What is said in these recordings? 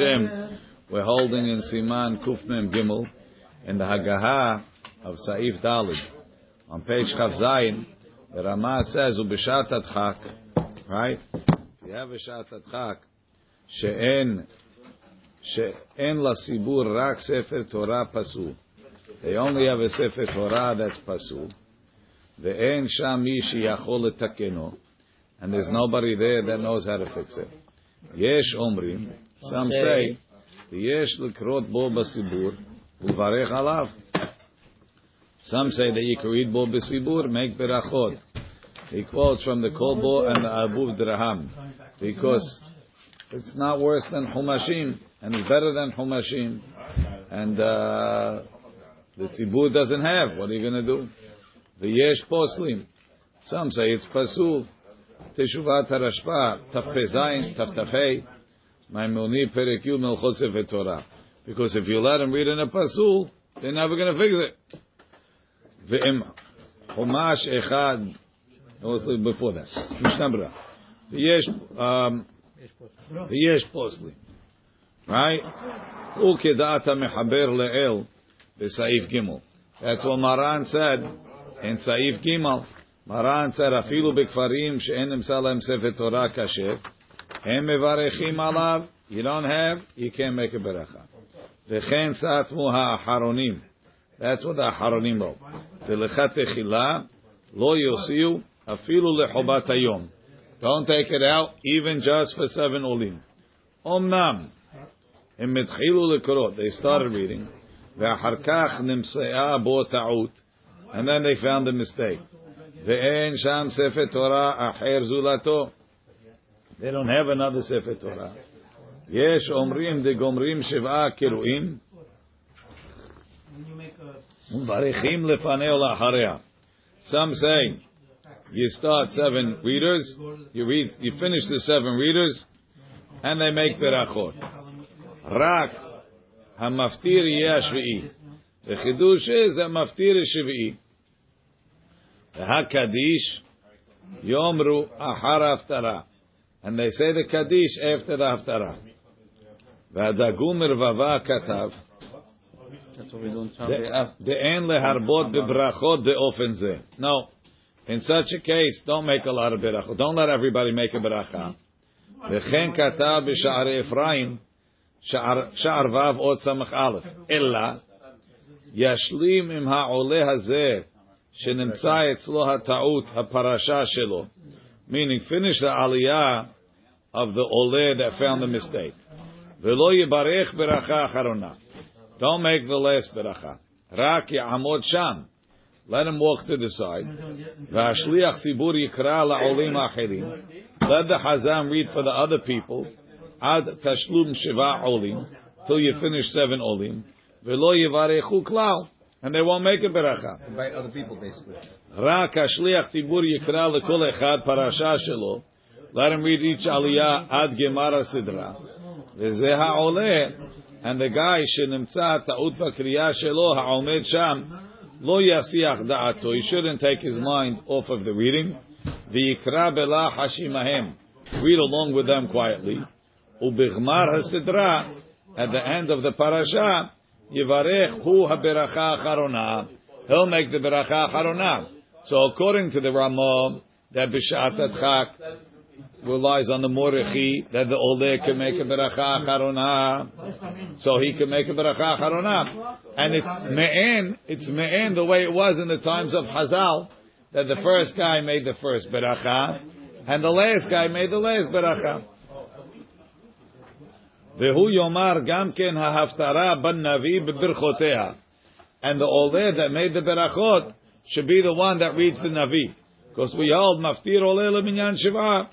Hashem, we're holding in Siman Kufmem Gimel in the Haggaha of Saif Dalid. On page Chav Zayin, the Rama says, "Ubishat Adchak." Right? If you have a Shat Adchak, she'en she'en lasibur rak Sefer Torah pasul. They only have a Sefer Torah that's pasul. Ve'en sham ish yachol letakeno. And there's nobody there that knows how to fix it. Yesh omrim. Some say, yesh lekrot bo basibur uvarech alav. Some say that you can read bo basibur, make berachot. He quotes from the Kolbo and the Abudraham because it's not worse than Humashim and it's better than Humashim. And uh, the Tzibur doesn't have. What are you going to do? The Yesh Poslim. Some say it's Pasul. Teshuvat Harashba, Tafpezain, Taftafei, Maimoni Perekyu Melchot Sefer Torah. Because if you let them read in a Pasul, they're never going to fix it. Ve'im Chumash Echad, before that. Mishnah Bra. Yesh, um, Yesh Poslim. Right? Ukedata Mechaber Le'el, Saif Gimel. That's what Maran said in Saif Gimel. Maran said, "Afilu bekfarim she'en nimsalem sefer Torah kasher, hem mevarechim alav. You don't have, you can't make a beracha. V'chen satmu ha'acharonim. That's what the acharonim wrote. V'lechat techila lo yosiu afilu lechobat hayom. Don't take it out, even just for seven olim. Omnam, הם התחילו לקרוא, they started reading, ואחר כך נמצאה בו טעות, and then they found a mistake. ואין שם ספר תורה אחר זולתו. They don't have another ספר תורה. יש אומרים דגומרים שבעה קרואים, ומברכים לפניה ולאחריה. Some say, you start seven readers, you read, you finish the seven readers, and they make berachot. רק המפטיר יהיה השביעי. The chidush is that maftir is shvi'i. HaKadish Yomru Ahar Haftara. And they say the Kaddish after the Haftara. והדגו מרבבה כתב דאין להרבות בברכות באופן זה. No. In such a case, don't make a lot of berachot. Don't let everybody make a beracha. וכן כתב בשערי אפרים, שער ו' עוד סמך א', אלא ישלים עם העולה הזה שנמצא אצלו הטעות, הפרשה שלו. meaning finish the aliyah of the oleh that found the mistake. Yibarech beracha acharona. Don't make the last beracha. Rak ya'amod sham. Let him walk to the side. V'ashliach tzibur yikra la'olim acherim. Let the Hazan read for the other people. Ad tashlum shiva olim. Till you finish seven olim. Klal And they won't make a beracha. Invite other people, basically. רק השליח ציבור יקרא לכל אחד פרשה שלו. Let him read each aliyah עד גמר הסדרה. וזה העולה. And the guy שנמצא טעות בקריאה שלו, העומד שם, לא יסיח דעתו. He shouldn't take his mind off of the reading. ויקרא בלחש עמהם. Read along with them quietly. ובגמר הסדרה, at the end of the parasha, Yivarech hu haberacha acharona. He'll make the beracha acharona. So according to the Ramah, that b'shat adchak relies on the morechi that the older can make a beracha acharona. So he can make a beracha acharona. And it's me'en, it's me'en the way it was in the times of Hazal, that the first guy made the first beracha, and the last guy made the last beracha. Vehu Yomar Gamken HaHaftara Ban Navi Bebirchotea. And the Oleh that made the Berachot should be the one that reads the Navi. Because we hold Maftir Oleh Leminyan Shiva.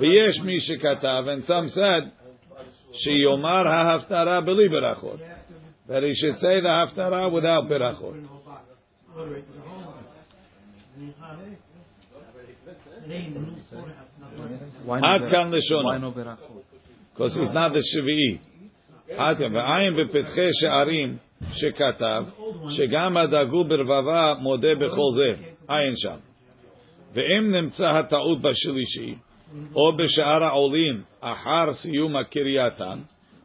V'yesh mi shekatav, and some said, Shiyomar HaHaftara Beli Berachot. That he should say the Haftara without Berachot. Why kan Lishonah Why no berachot? because it's not the Shvi'i. Hatem ve'ayim bepetche she'arim shekatav שגם הדגו ברבבה מודה בכל זה. עין שם. ואם נמצא הטעות בשלישי, או בשאר העולים אחר סיום הקרייתן,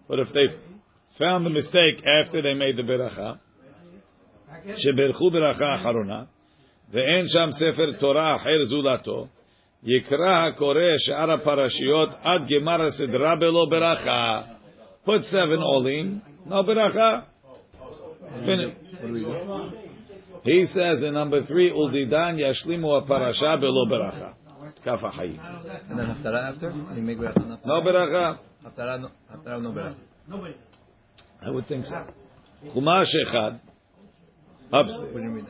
But if they found the mistake after they made the beracha, שבירכו ברכה אחרונה, ואין שם ספר תורה אחר זולתו, Yikra Parashiot Ad Gemara Sidra Belo Beracha. Put seven olim, no beracha. Finish. He says in number three, Uldidan Yashlimu Parasha Belo Beracha. Kafa Hayim. And then Haftarah after? No beracha. Haftarah no, no beracha. I would think so. Chumash Echad. Upstairs.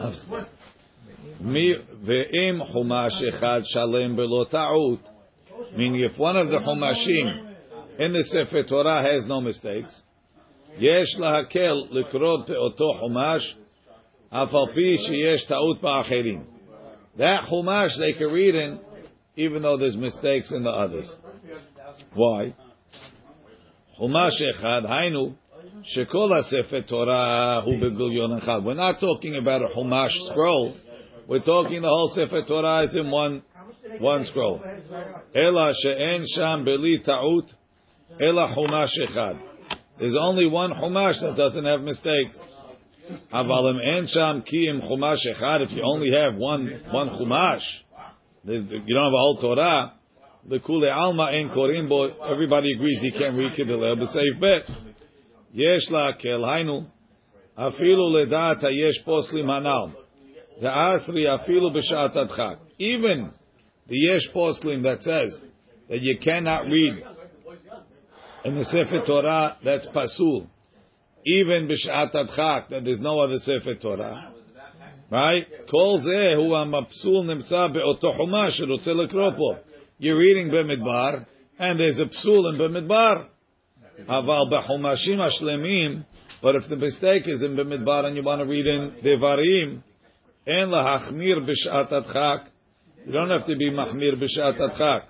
Absolutely. Mi ve'im chumash echad shalem belo ta'ut. Meaning if one of the chumashim in the Sefer Torah has no mistakes, יש להקל לקרוא באותו חומש, אף על פי שיש טעות באחרים. That chumash they can read in, even though there's mistakes in the others. Why? חומש אחד, היינו, שכל הספר תורה הוא בגיליון אחד. We're not talking about a chumash scroll. We're talking the whole Sefer Torah is in one one scroll. Ela she'en sham beli ta'ut, ela chumash echad. There's only one chumash that doesn't have mistakes. Avalim en sham kiim chumash echad. If you only have one one chumash, you don't have a whole Torah. The kule alma en korim bo. Everybody agrees he can't read kiddush, but safe bet. Yesh la kel hainu. Afilu ledat yesh poslim hanal. The asri afilu b'shat adchak. Even the yesh poslim that says that you cannot read in the Sefer Torah that's pasul. Even b'shat adchak, that there's no other Sefer Torah. Right? Kol zeh hu המפסול נמצא באותו חומש שרוצה לקרוא פה. You're reading במדבר, and there's a psul in במדבר. אבל בחומשים השלמים, but if the mistake is in במדבר and you want to read in דברים, אין להחמיר בשעת הדחק. You don't have to be מחמיר בשעת הדחק.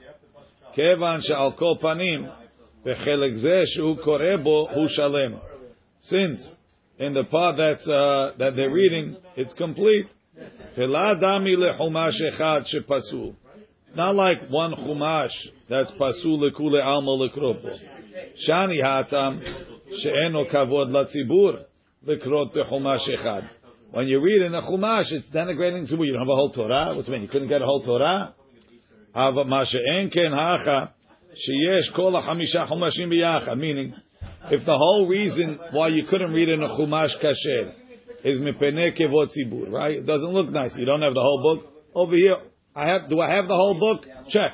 כיוון שעל כל פנים, בחלק זה שהוא קורא בו הוא שלם. Since in the part that's uh, that they're reading, it's complete. ולא דמי לחומש אחד שפסול. Not like one chumash that's pasul lekule alma lekropo. Shani hatam she'eno kavod latzibur lekrot bechumash echad. When you read in a chumash, it's denigrating tzibur. You don't have a whole Torah. What's it mean? You couldn't get a whole Torah? Ava ma she'en ken hacha sheyesh kol chumashim. Meaning, if the whole reason why you couldn't read in a chumash kasher is mipene kevod tzibur, right? It doesn't look nice. You don't have the whole book. Over here, I have. Do I have the whole book? Check.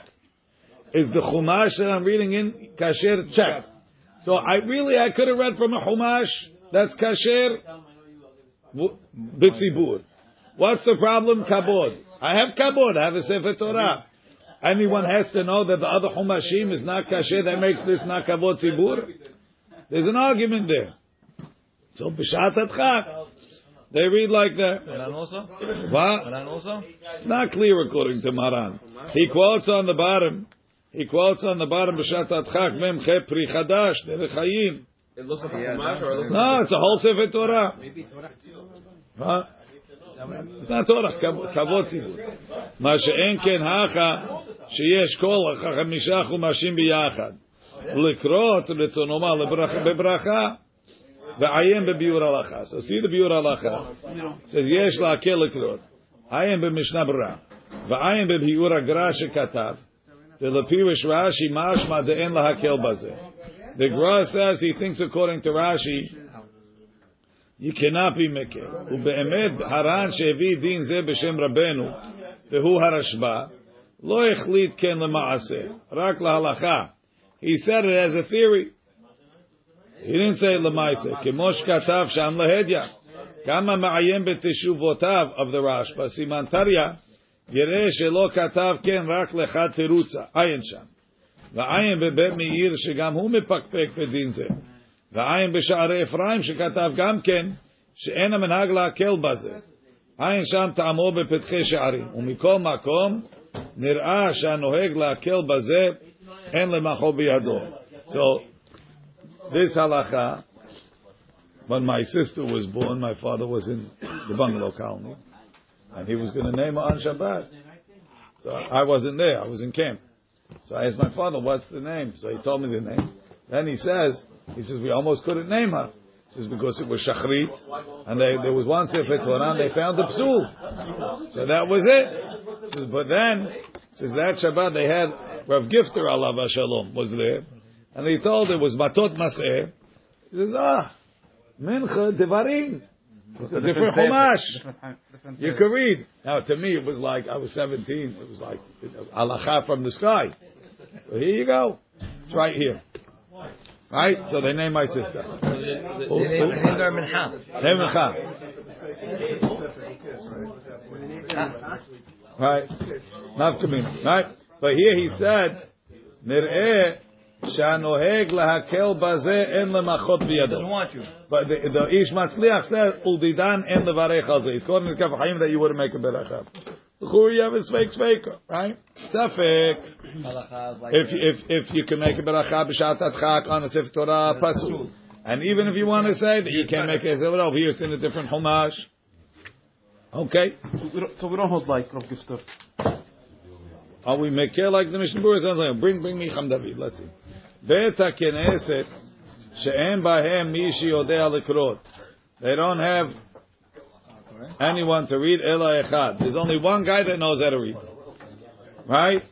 Is the chumash that I'm reading in kasher? Check. So I really I could have read from a chumash that's kasher b'tzibur. What's the problem? Kabod. I have kabod. I have a sefer Torah. Anyone has to know that the other chumashim is not kasher. That makes this not kabod tzibur. There's an argument there. So b'shat adchak. They read like that. Maran also? What? Maran also? It's not clear according to Maran. He quotes on the bottom. He quotes on the bottom b'shat adchak mem che pri chadash derech hayim. It looks like a chumash or it looks No, it's a whole sefer Torah. Huh? It's not Torah, kav- kavod tzibur. מה שאין כן הכה, שיש כל החמישה חומשים ביחד. לקרות רצונו מה לברכה- בברכה, ועיין בביאור הלכה. So see the ביאור הלכה. says יש להקל לקרות. עיין במשנה ברורה. ועיין בביאור הגר"א שכתב. ולפירוש רש"י משמע דאין להקל בזה. The Gra says he thinks according to Rashi, you cannot be מקל. ובאמת הר"ן שהביא דין זה בשם רבנו, והוא הרשב"א, לא החליט כן למעשה, רק להלכה. He said it as a theory. He didn't say it למעשה. כמו שכתב שם להדיא. כמה מעיין בתשובותיו of the רשב"א, סימן תריה, יראה שלא כתב כן רק לך תירוצה. עיין שם. ועיין בבית מאיר שגם הוא מפקפק בדין זה. ועיין בשערי אפרים שכתב גם כן שאין המנהג להקל בזה. עיין שם טעמו בפתחי שערים. ומכל מקום נראה שהנוהג להקל בזה אין למחו בידו. So, this halacha, when my sister was born, my father was in the bungalow colony, and he was going to name her on Shabbat. So I wasn't there, I was in camp. So I asked my father, what's the name? So he told me the name. Then he says, he says, we almost couldn't name her. He says, because it was Shachrit, and they, there was one Sefer Torah, and they found the Psul. So that was it. He says, but then, says that Shabbat they had, Rav Gifter Allah Shalom was there, and he told it was Matot Masei. He says, ah, Mincha Devarim. It's a different chumash. You could read. Now, to me, it was like I was 17. It was like ala'cha from the sky. Well, here you go. It's right here. Right? So they named my sister. Hinder Mincha. Mincha. Right. Right? But here he said, Nir'eh שהנוהג להקל בזה אין למחות Doesn't בידו. want you. But the, the Ish Matzliach says, uldidan en levarech al ze. He's quoting the Kaf Chaim that you wouldn't make a beracha. L'churi, you have a sveik sveiker, right? Safek. Halacha is like If, if, if you can make a beracha b'shat atchak on a Sefer Torah, pasul. And even if you want to say that you can't make a Sefer over here, it's in a different Chumash. Okay. So we don't, so we don't hold like Rav Gifter. Are we mekeh like the Mishnah Berurah says? Bring, bring me Cham David. Let's see. בית הכנסת שאין בהם מי שיודע לקרות. They don't have anyone to read אלא אחד. There's only one guy that knows how to read. Right?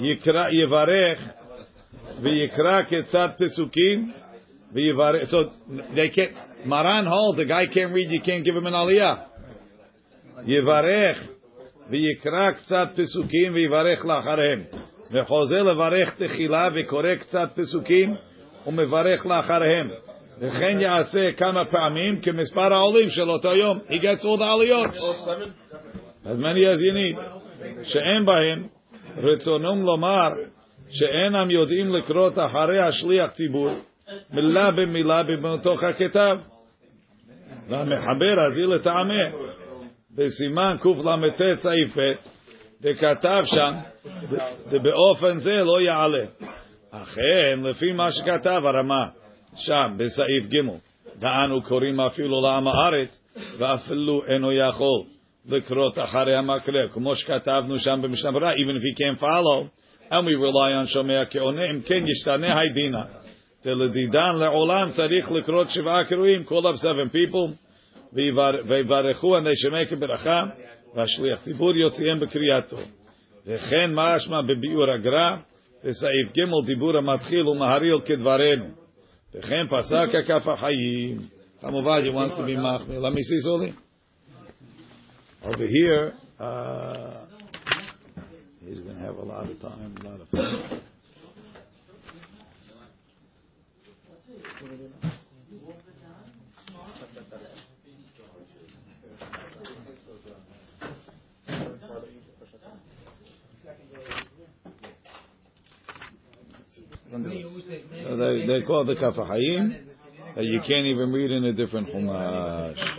יקרא, יברך ויקרא כיצד פסוקים ויברך. So they can't, Maran holds, a guy can't read, you can't give him an aliyah. יברך ויקרא קצת פסוקים ויברך לאחריהם. וחוזר לברך תחילה וקורא קצת פסוקים ומברך לאחריהם. וכן יעשה כמה פעמים כמספר העולים של אותו יום. He gets all the עליות. As many. שאין בהם רצונם לומר שאינם יודעים לקרות אחרי השליח ציבור מילה במילה בתוך הכתב. והמחבר הזהיר לטעמה בסימן קל"ט סעיף ב' וכתב שם ובאופן זה לא יעלה. אכן, לפי מה שכתב הרמה שם בסעיף ג' ואנו קוראים אפילו לעם הארץ ואפילו אינו יכול לקרות אחרי המקרב, כמו שכתבנו שם במשנה ברורה, even if he can't follow, and we rely on שומע כעונה, אם כן ישתנה הידינה. ולדידן לעולם צריך לקרות שבעה קרואים, כל of seven people, ויברכו הנשמי כברכה, והשליח ציבור יוציאם בקריאתו. וכן משמע בביאור הגר"א, בסעיף ג' דיבור המתחיל ומהריל כדברנו. וכן פסק הכף החיים. כמובן, he wants to be מחמיר. Let me see, Zoli. Over here, uh, he's going to have a lot of time, a lot of fun. They, call the Kafahayim that you can't even read in a different Chumash.